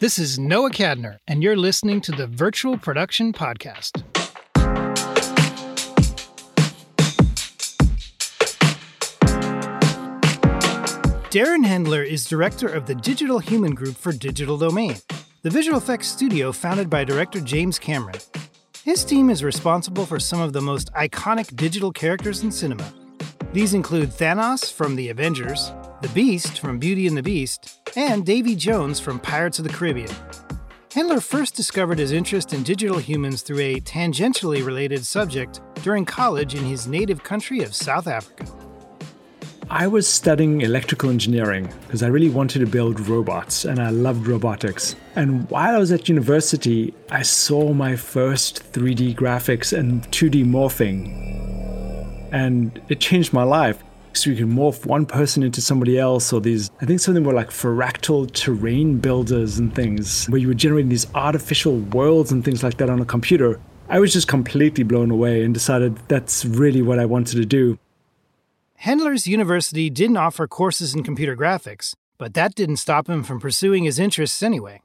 This is Noah Kadner, and you're listening to the Virtual Production Podcast. Darren Hendler is director of the Digital Human Group for Digital Domain, the visual effects studio founded by director James Cameron. His team is responsible for some of the most iconic digital characters in cinema. These include Thanos from The Avengers, the Beast from Beauty and the Beast, and Davy Jones from Pirates of the Caribbean. Hendler first discovered his interest in digital humans through a tangentially related subject during college in his native country of South Africa. I was studying electrical engineering because I really wanted to build robots and I loved robotics. And while I was at university, I saw my first 3D graphics and 2D morphing. And it changed my life. So you can morph one person into somebody else, or these, I think something were like fractal terrain builders and things, where you were generating these artificial worlds and things like that on a computer. I was just completely blown away and decided that's really what I wanted to do. Hendlers university didn't offer courses in computer graphics, but that didn't stop him from pursuing his interests anyway.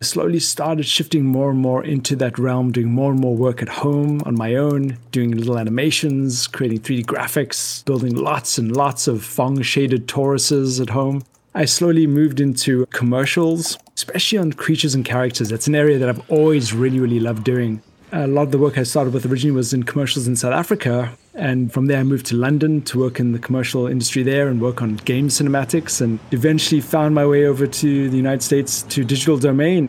Slowly started shifting more and more into that realm, doing more and more work at home on my own, doing little animations, creating 3D graphics, building lots and lots of Phong shaded toruses at home. I slowly moved into commercials, especially on creatures and characters. That's an area that I've always really, really loved doing. A lot of the work I started with originally was in commercials in South Africa. And from there, I moved to London to work in the commercial industry there and work on game cinematics, and eventually found my way over to the United States to Digital Domain.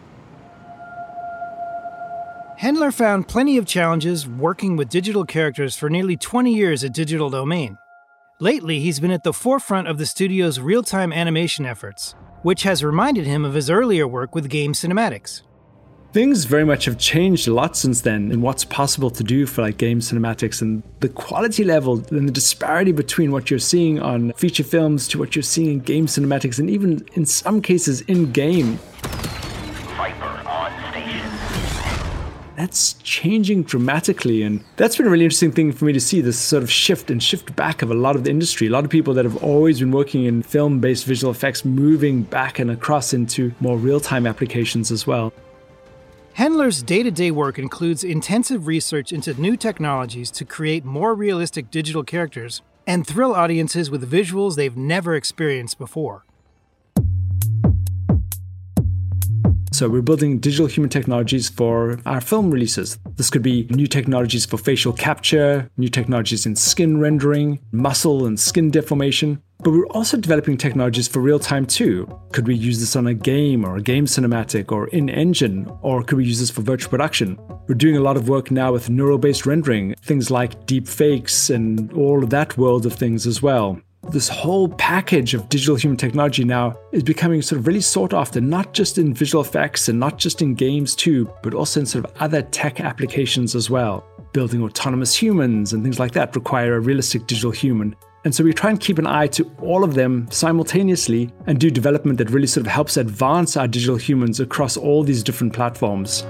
Hendler found plenty of challenges working with digital characters for nearly 20 years at Digital Domain. Lately, he's been at the forefront of the studio's real time animation efforts, which has reminded him of his earlier work with game cinematics. Things very much have changed a lot since then in what's possible to do for like game cinematics and the quality level and the disparity between what you're seeing on feature films to what you're seeing in game cinematics and even in some cases in game that's changing dramatically. And that's been a really interesting thing for me to see this sort of shift and shift back of a lot of the industry. A lot of people that have always been working in film based visual effects moving back and across into more real time applications as well. Hendler's day to day work includes intensive research into new technologies to create more realistic digital characters and thrill audiences with visuals they've never experienced before. So we're building digital human technologies for our film releases. This could be new technologies for facial capture, new technologies in skin rendering, muscle and skin deformation. But we're also developing technologies for real time too. Could we use this on a game or a game cinematic or in engine? Or could we use this for virtual production? We're doing a lot of work now with neural based rendering, things like deep fakes and all of that world of things as well this whole package of digital human technology now is becoming sort of really sought after, not just in visual effects and not just in games too, but also in sort of other tech applications as well. Building autonomous humans and things like that require a realistic digital human. And so we try and keep an eye to all of them simultaneously and do development that really sort of helps advance our digital humans across all these different platforms.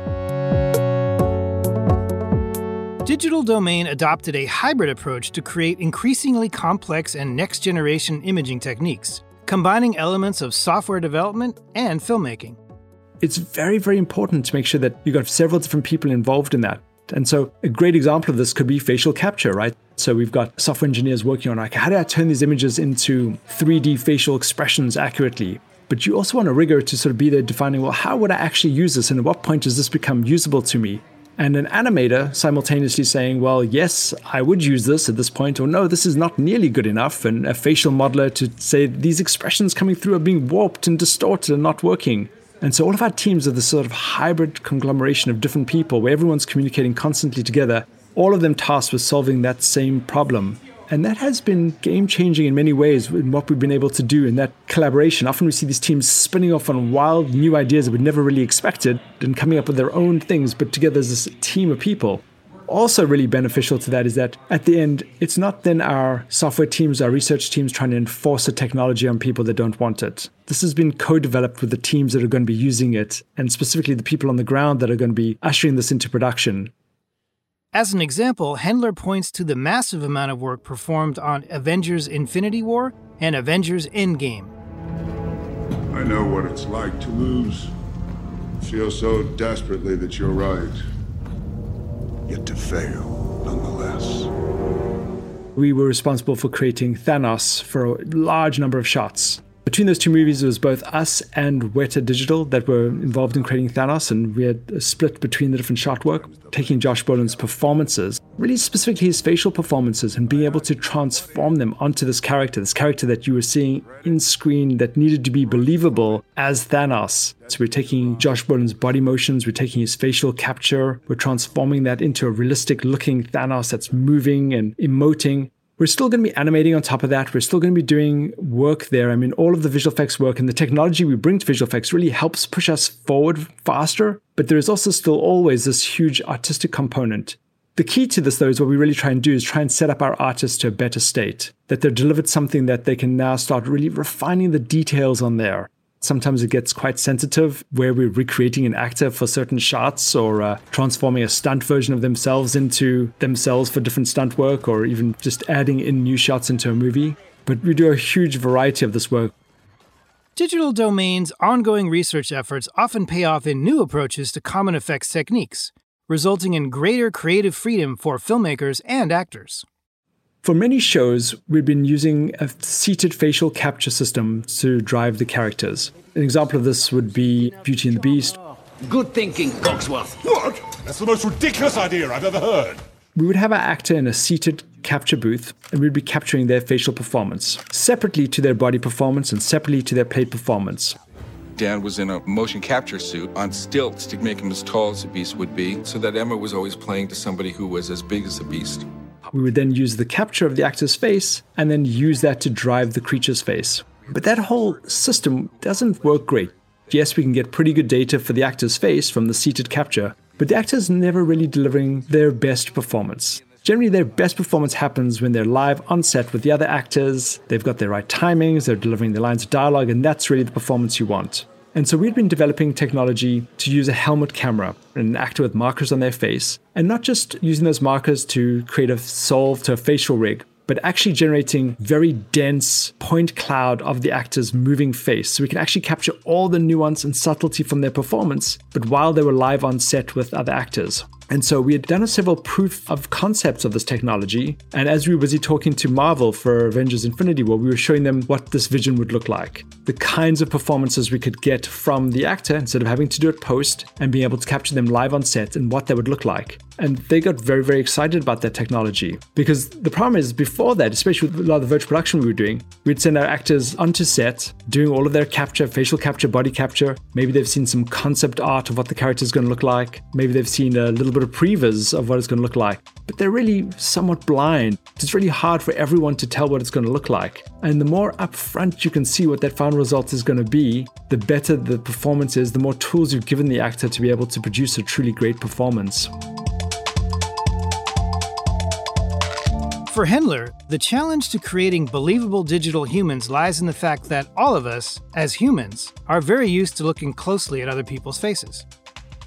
Digital Domain adopted a hybrid approach to create increasingly complex and next generation imaging techniques, combining elements of software development and filmmaking. It's very, very important to make sure that you've got several different people involved in that. And so, a great example of this could be facial capture, right? So, we've got software engineers working on like, how do I turn these images into 3D facial expressions accurately? But you also want a rigger to sort of be there defining, well, how would I actually use this? And at what point does this become usable to me? And an animator simultaneously saying, well, yes, I would use this at this point, or no, this is not nearly good enough, and a facial modeler to say these expressions coming through are being warped and distorted and not working. And so all of our teams are this sort of hybrid conglomeration of different people where everyone's communicating constantly together, all of them tasked with solving that same problem. And that has been game changing in many ways in what we've been able to do in that collaboration. Often we see these teams spinning off on wild new ideas that we never really expected and coming up with their own things, but together as this team of people. Also, really beneficial to that is that at the end, it's not then our software teams, our research teams trying to enforce a technology on people that don't want it. This has been co developed with the teams that are going to be using it, and specifically the people on the ground that are going to be ushering this into production. As an example, Hendler points to the massive amount of work performed on Avengers Infinity War and Avengers Endgame. I know what it's like to lose. Feel so desperately that you're right. Yet to fail, nonetheless. We were responsible for creating Thanos for a large number of shots. Between those two movies, it was both us and Weta Digital that were involved in creating Thanos, and we had a split between the different shot work, taking Josh Brolin's performances, really specifically his facial performances, and being able to transform them onto this character, this character that you were seeing in screen that needed to be believable as Thanos. So we're taking Josh Brolin's body motions, we're taking his facial capture, we're transforming that into a realistic looking Thanos that's moving and emoting. We're still going to be animating on top of that. We're still going to be doing work there. I mean, all of the visual effects work and the technology we bring to visual effects really helps push us forward faster. But there is also still always this huge artistic component. The key to this, though, is what we really try and do is try and set up our artists to a better state, that they're delivered something that they can now start really refining the details on there. Sometimes it gets quite sensitive where we're recreating an actor for certain shots or uh, transforming a stunt version of themselves into themselves for different stunt work or even just adding in new shots into a movie. But we do a huge variety of this work. Digital Domain's ongoing research efforts often pay off in new approaches to common effects techniques, resulting in greater creative freedom for filmmakers and actors. For many shows, we've been using a seated facial capture system to drive the characters. An example of this would be Beauty and the Beast. Good thinking, Cogsworth. What? That's the most ridiculous idea I've ever heard. We would have our actor in a seated capture booth and we'd be capturing their facial performance separately to their body performance and separately to their plate performance. Dan was in a motion capture suit on stilts to make him as tall as the beast would be, so that Emma was always playing to somebody who was as big as the beast. We would then use the capture of the actor's face and then use that to drive the creature's face. But that whole system doesn't work great. Yes, we can get pretty good data for the actor's face from the seated capture, but the actor's never really delivering their best performance. Generally, their best performance happens when they're live on set with the other actors, they've got their right timings, they're delivering the lines of dialogue, and that's really the performance you want. And so we'd been developing technology to use a helmet camera and an actor with markers on their face, and not just using those markers to create a solve to a facial rig, but actually generating very dense point cloud of the actor's moving face. So we can actually capture all the nuance and subtlety from their performance, but while they were live on set with other actors. And so we had done a several proof of concepts of this technology. And as we were busy talking to Marvel for Avengers Infinity War, we were showing them what this vision would look like. The kinds of performances we could get from the actor instead of having to do it post and being able to capture them live on set and what they would look like. And they got very, very excited about that technology. Because the problem is, before that, especially with a lot of the virtual production we were doing, we'd send our actors onto set, doing all of their capture, facial capture, body capture. Maybe they've seen some concept art of what the character is going to look like. Maybe they've seen a little bit of previs of what it's going to look like. But they're really somewhat blind. It's really hard for everyone to tell what it's going to look like. And the more upfront you can see what that final result is going to be, the better the performance is, the more tools you've given the actor to be able to produce a truly great performance. For Hendler, the challenge to creating believable digital humans lies in the fact that all of us, as humans, are very used to looking closely at other people's faces.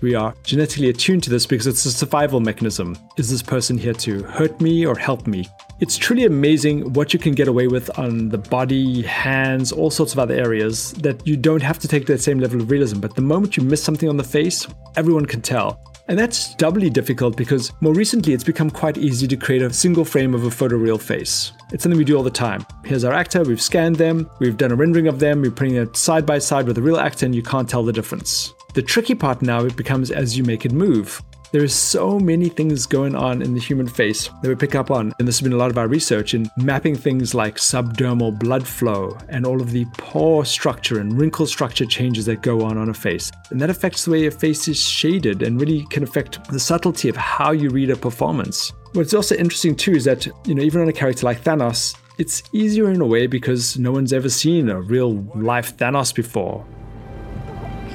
We are genetically attuned to this because it's a survival mechanism. Is this person here to hurt me or help me? It's truly amazing what you can get away with on the body, hands, all sorts of other areas that you don't have to take that same level of realism. But the moment you miss something on the face, everyone can tell. And that's doubly difficult because more recently it's become quite easy to create a single frame of a photoreal face. It's something we do all the time. Here's our actor, we've scanned them, we've done a rendering of them, we're putting it side by side with a real actor, and you can't tell the difference. The tricky part now it becomes as you make it move. There is so many things going on in the human face that we pick up on, and this has been a lot of our research in mapping things like subdermal blood flow and all of the pore structure and wrinkle structure changes that go on on a face. And that affects the way a face is shaded and really can affect the subtlety of how you read a performance. What's also interesting too is that, you know, even on a character like Thanos, it's easier in a way because no one's ever seen a real life Thanos before.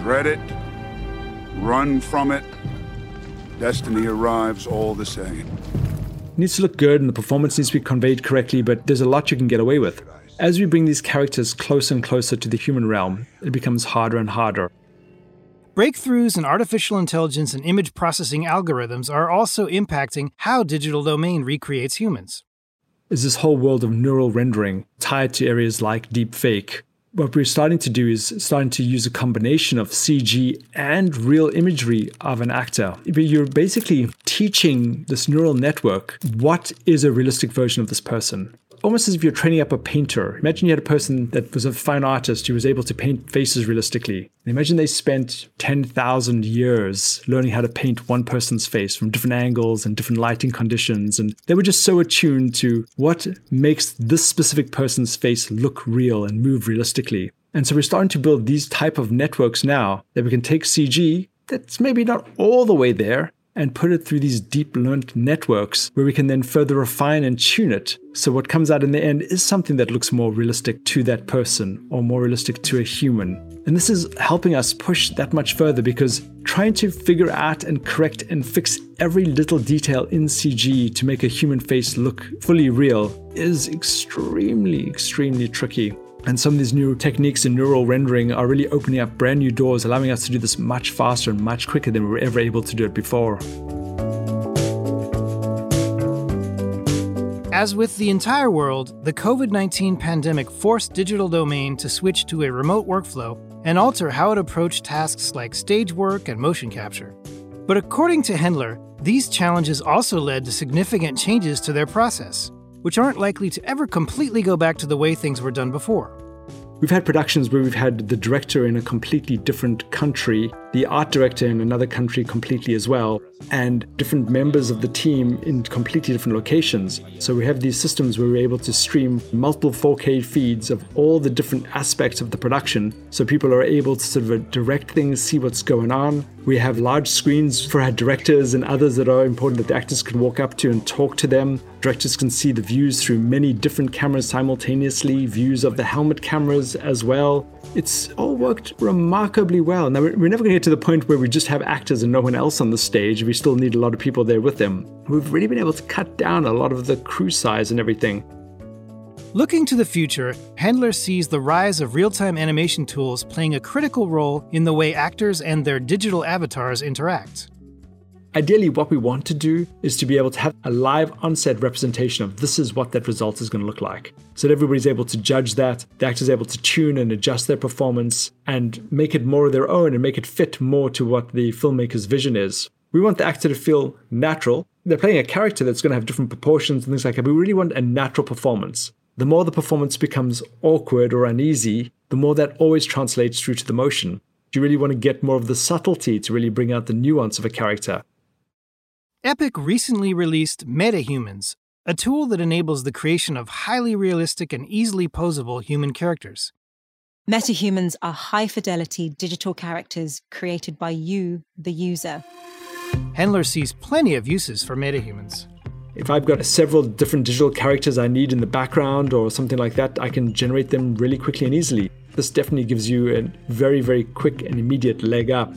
Dread it, run from it, destiny arrives all the same. It needs to look good and the performance needs to be conveyed correctly, but there's a lot you can get away with. As we bring these characters closer and closer to the human realm, it becomes harder and harder. Breakthroughs in artificial intelligence and image processing algorithms are also impacting how Digital Domain recreates humans. Is this whole world of neural rendering tied to areas like deepfake, what we're starting to do is starting to use a combination of CG and real imagery of an actor. You're basically teaching this neural network what is a realistic version of this person almost as if you're training up a painter. Imagine you had a person that was a fine artist who was able to paint faces realistically. Imagine they spent 10,000 years learning how to paint one person's face from different angles and different lighting conditions. And they were just so attuned to what makes this specific person's face look real and move realistically. And so we're starting to build these type of networks now that we can take CG that's maybe not all the way there, and put it through these deep learned networks where we can then further refine and tune it. So what comes out in the end is something that looks more realistic to that person or more realistic to a human. And this is helping us push that much further because trying to figure out and correct and fix every little detail in CG to make a human face look fully real is extremely, extremely tricky. And some of these new techniques in neural rendering are really opening up brand new doors, allowing us to do this much faster and much quicker than we were ever able to do it before. As with the entire world, the COVID 19 pandemic forced Digital Domain to switch to a remote workflow and alter how it approached tasks like stage work and motion capture. But according to Hendler, these challenges also led to significant changes to their process which aren't likely to ever completely go back to the way things were done before. We've had productions where we've had the director in a completely different country, the art director in another country completely as well, and different members of the team in completely different locations. So we have these systems where we're able to stream multiple 4K feeds of all the different aspects of the production. So people are able to sort of direct things, see what's going on. We have large screens for our directors and others that are important that the actors can walk up to and talk to them. Directors can see the views through many different cameras simultaneously, views of the helmet cameras as well. It's all worked remarkably well. Now, we're never going to get to the point where we just have actors and no one else on the stage. We still need a lot of people there with them. We've really been able to cut down a lot of the crew size and everything. Looking to the future, Hendler sees the rise of real time animation tools playing a critical role in the way actors and their digital avatars interact. Ideally, what we want to do is to be able to have a live on-set representation of this is what that result is going to look like. So that everybody's able to judge that, the actor's able to tune and adjust their performance and make it more of their own and make it fit more to what the filmmaker's vision is. We want the actor to feel natural. They're playing a character that's going to have different proportions and things like that. But we really want a natural performance. The more the performance becomes awkward or uneasy, the more that always translates through to the motion. Do you really want to get more of the subtlety to really bring out the nuance of a character? Epic recently released MetaHumans, a tool that enables the creation of highly realistic and easily posable human characters. MetaHumans are high fidelity digital characters created by you, the user. Hendler sees plenty of uses for MetaHumans. If I've got several different digital characters I need in the background or something like that, I can generate them really quickly and easily. This definitely gives you a very, very quick and immediate leg up.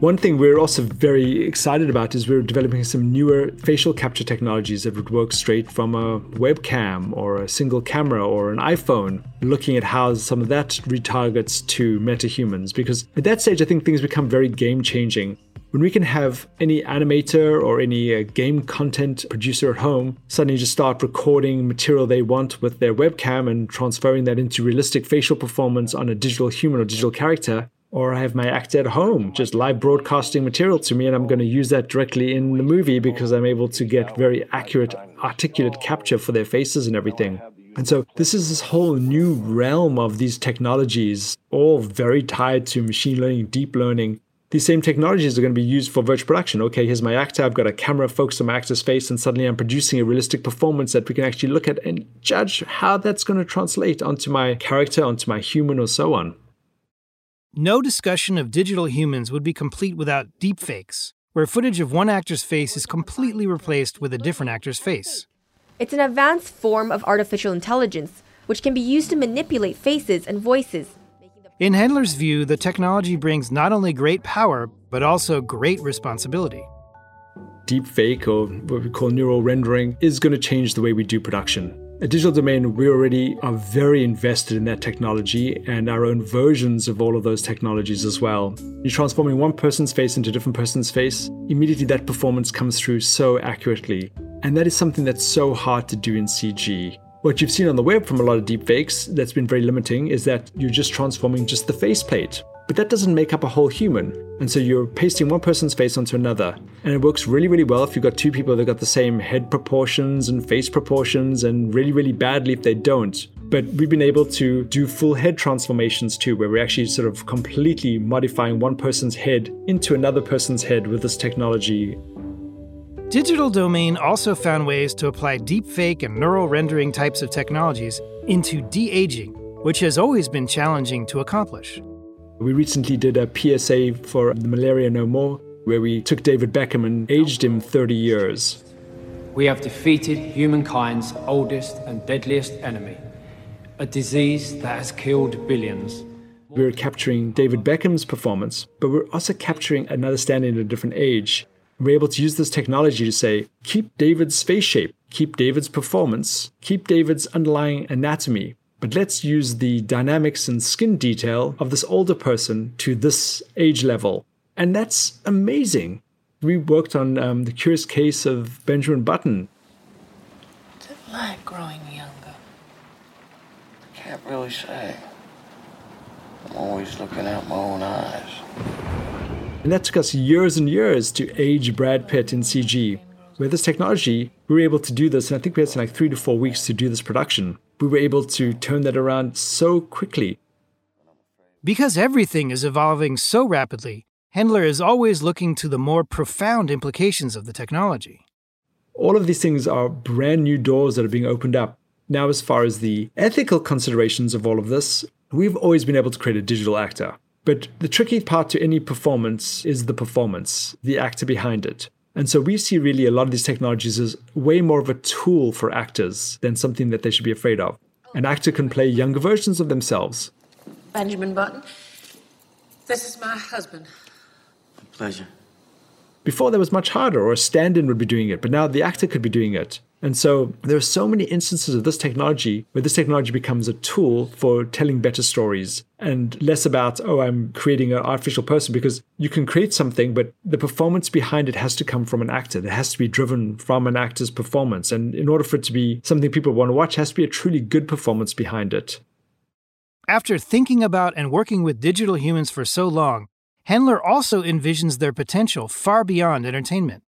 One thing we're also very excited about is we're developing some newer facial capture technologies that would work straight from a webcam or a single camera or an iPhone, looking at how some of that retargets to metahumans. Because at that stage, I think things become very game changing. When we can have any animator or any uh, game content producer at home suddenly just start recording material they want with their webcam and transferring that into realistic facial performance on a digital human or digital character, or I have my actor at home just live broadcasting material to me, and I'm going to use that directly in the movie because I'm able to get very accurate, articulate capture for their faces and everything. And so this is this whole new realm of these technologies, all very tied to machine learning, deep learning. These same technologies are going to be used for virtual production. Okay, here's my actor. I've got a camera focused on my actor's face, and suddenly I'm producing a realistic performance that we can actually look at and judge how that's going to translate onto my character, onto my human, or so on. No discussion of digital humans would be complete without deepfakes, where footage of one actor's face is completely replaced with a different actor's face. It's an advanced form of artificial intelligence, which can be used to manipulate faces and voices. In Hendler's view, the technology brings not only great power, but also great responsibility. Deepfake, or what we call neural rendering, is going to change the way we do production. At Digital Domain, we already are very invested in that technology and our own versions of all of those technologies as well. You're transforming one person's face into a different person's face, immediately that performance comes through so accurately. And that is something that's so hard to do in CG. What you've seen on the web from a lot of deepfakes that's been very limiting is that you're just transforming just the faceplate. But that doesn't make up a whole human. And so you're pasting one person's face onto another. And it works really, really well if you've got two people that got the same head proportions and face proportions, and really, really badly if they don't. But we've been able to do full head transformations too, where we're actually sort of completely modifying one person's head into another person's head with this technology. Digital Domain also found ways to apply deepfake and neural rendering types of technologies into de aging, which has always been challenging to accomplish. We recently did a PSA for the Malaria No More, where we took David Beckham and aged him 30 years. We have defeated humankind's oldest and deadliest enemy, a disease that has killed billions. We're capturing David Beckham's performance, but we're also capturing another standing at a different age. We're able to use this technology to say, keep David's face shape, keep David's performance, keep David's underlying anatomy, but let's use the dynamics and skin detail of this older person to this age level. And that's amazing. We worked on um, the curious case of Benjamin Button. Is it like growing younger? I can't really say. I'm always looking out my own eyes. And that took us years and years to age Brad Pitt in CG. With this technology, we were able to do this, and I think we had like three to four weeks to do this production we were able to turn that around so quickly. Because everything is evolving so rapidly, Hendler is always looking to the more profound implications of the technology. All of these things are brand new doors that are being opened up. Now, as far as the ethical considerations of all of this, we've always been able to create a digital actor. But the tricky part to any performance is the performance, the actor behind it. And so we see really a lot of these technologies as way more of a tool for actors than something that they should be afraid of. An actor can play younger versions of themselves. Benjamin Button, this is my husband. A pleasure. Before that was much harder, or a stand in would be doing it, but now the actor could be doing it. And so there are so many instances of this technology where this technology becomes a tool for telling better stories and less about, oh, I'm creating an artificial person because you can create something, but the performance behind it has to come from an actor. It has to be driven from an actor's performance. And in order for it to be something people want to watch, has to be a truly good performance behind it. After thinking about and working with digital humans for so long, Hendler also envisions their potential far beyond entertainment.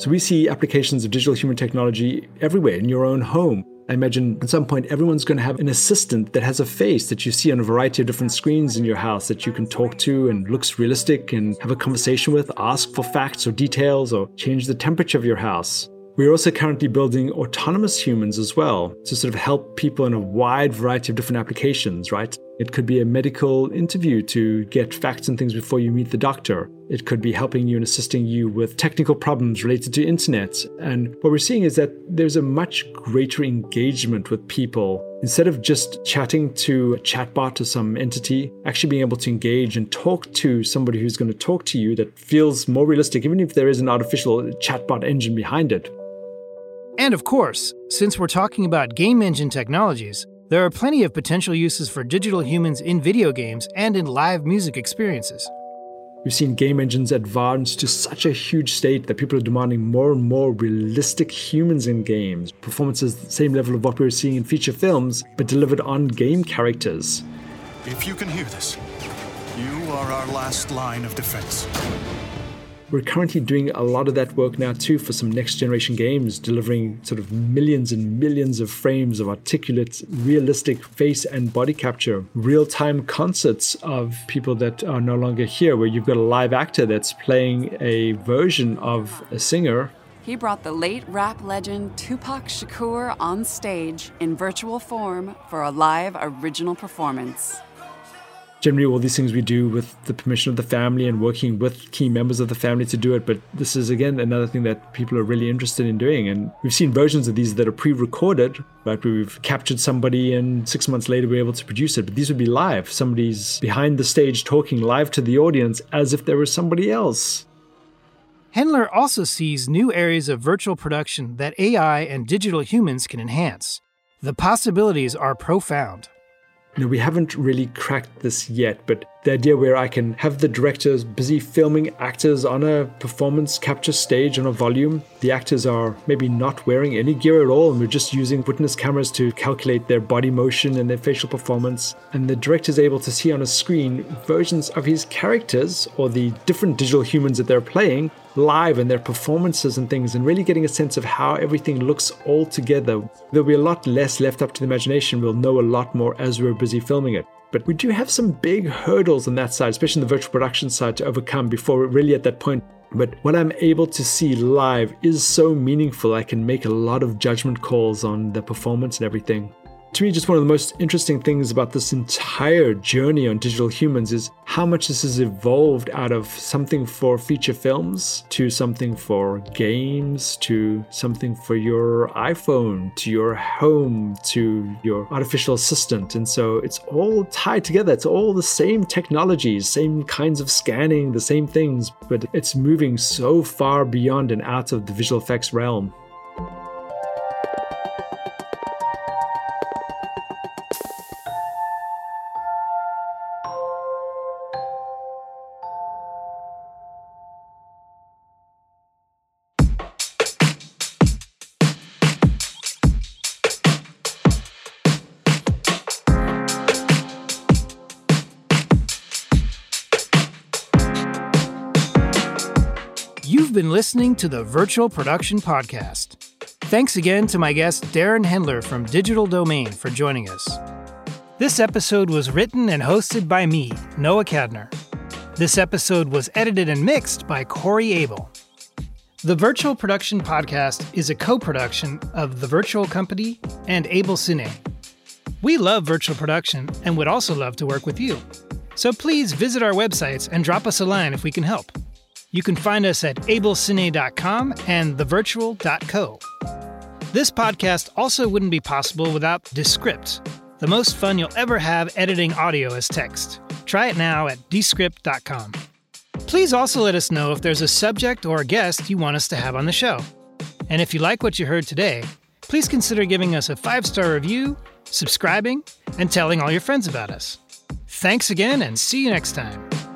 So we see applications of digital human technology everywhere in your own home. I imagine at some point everyone's going to have an assistant that has a face that you see on a variety of different screens in your house that you can talk to and looks realistic and have a conversation with, ask for facts or details, or change the temperature of your house. We're also currently building autonomous humans as well to sort of help people in a wide variety of different applications, right? It could be a medical interview to get facts and things before you meet the doctor. It could be helping you and assisting you with technical problems related to internet. And what we're seeing is that there's a much greater engagement with people. Instead of just chatting to a chatbot or some entity, actually being able to engage and talk to somebody who's going to talk to you that feels more realistic, even if there is an artificial chatbot engine behind it. And of course, since we're talking about game engine technologies, there are plenty of potential uses for digital humans in video games and in live music experiences. We've seen game engines advance to such a huge state that people are demanding more and more realistic humans in games. Performances the same level of what we are seeing in feature films, but delivered on game characters. If you can hear this, you are our last line of defense. We're currently doing a lot of that work now too for some next generation games, delivering sort of millions and millions of frames of articulate, realistic face and body capture, real time concerts of people that are no longer here, where you've got a live actor that's playing a version of a singer. He brought the late rap legend Tupac Shakur on stage in virtual form for a live original performance generally all these things we do with the permission of the family and working with key members of the family to do it. But this is again another thing that people are really interested in doing. And we've seen versions of these that are pre-recorded, right? Where we've captured somebody and six months later we're able to produce it. But these would be live. Somebody's behind the stage talking live to the audience as if there was somebody else. Hendler also sees new areas of virtual production that AI and digital humans can enhance. The possibilities are profound. Know, we haven't really cracked this yet, but the idea where I can have the directors busy filming actors on a performance capture stage on a volume. The actors are maybe not wearing any gear at all, and we're just using witness cameras to calculate their body motion and their facial performance. And the director is able to see on a screen versions of his characters or the different digital humans that they're playing live and their performances and things and really getting a sense of how everything looks all together. There'll be a lot less left up to the imagination. We'll know a lot more as we're busy filming it. But we do have some big hurdles on that side, especially in the virtual production side, to overcome before we're really at that point. But what I'm able to see live is so meaningful. I can make a lot of judgment calls on the performance and everything to me, just one of the most interesting things about this entire journey on digital humans is how much this has evolved out of something for feature films to something for games to something for your iPhone to your home to your artificial assistant. And so it's all tied together. It's all the same technologies, same kinds of scanning, the same things, but it's moving so far beyond and out of the visual effects realm. Been listening to the Virtual Production Podcast. Thanks again to my guest Darren Hendler from Digital Domain for joining us. This episode was written and hosted by me, Noah Kadner. This episode was edited and mixed by Corey Abel. The Virtual Production Podcast is a co production of The Virtual Company and Abel Cine. We love virtual production and would also love to work with you. So please visit our websites and drop us a line if we can help. You can find us at abelcine.com and thevirtual.co. This podcast also wouldn't be possible without Descript, the most fun you'll ever have editing audio as text. Try it now at descript.com. Please also let us know if there's a subject or a guest you want us to have on the show. And if you like what you heard today, please consider giving us a five star review, subscribing, and telling all your friends about us. Thanks again, and see you next time.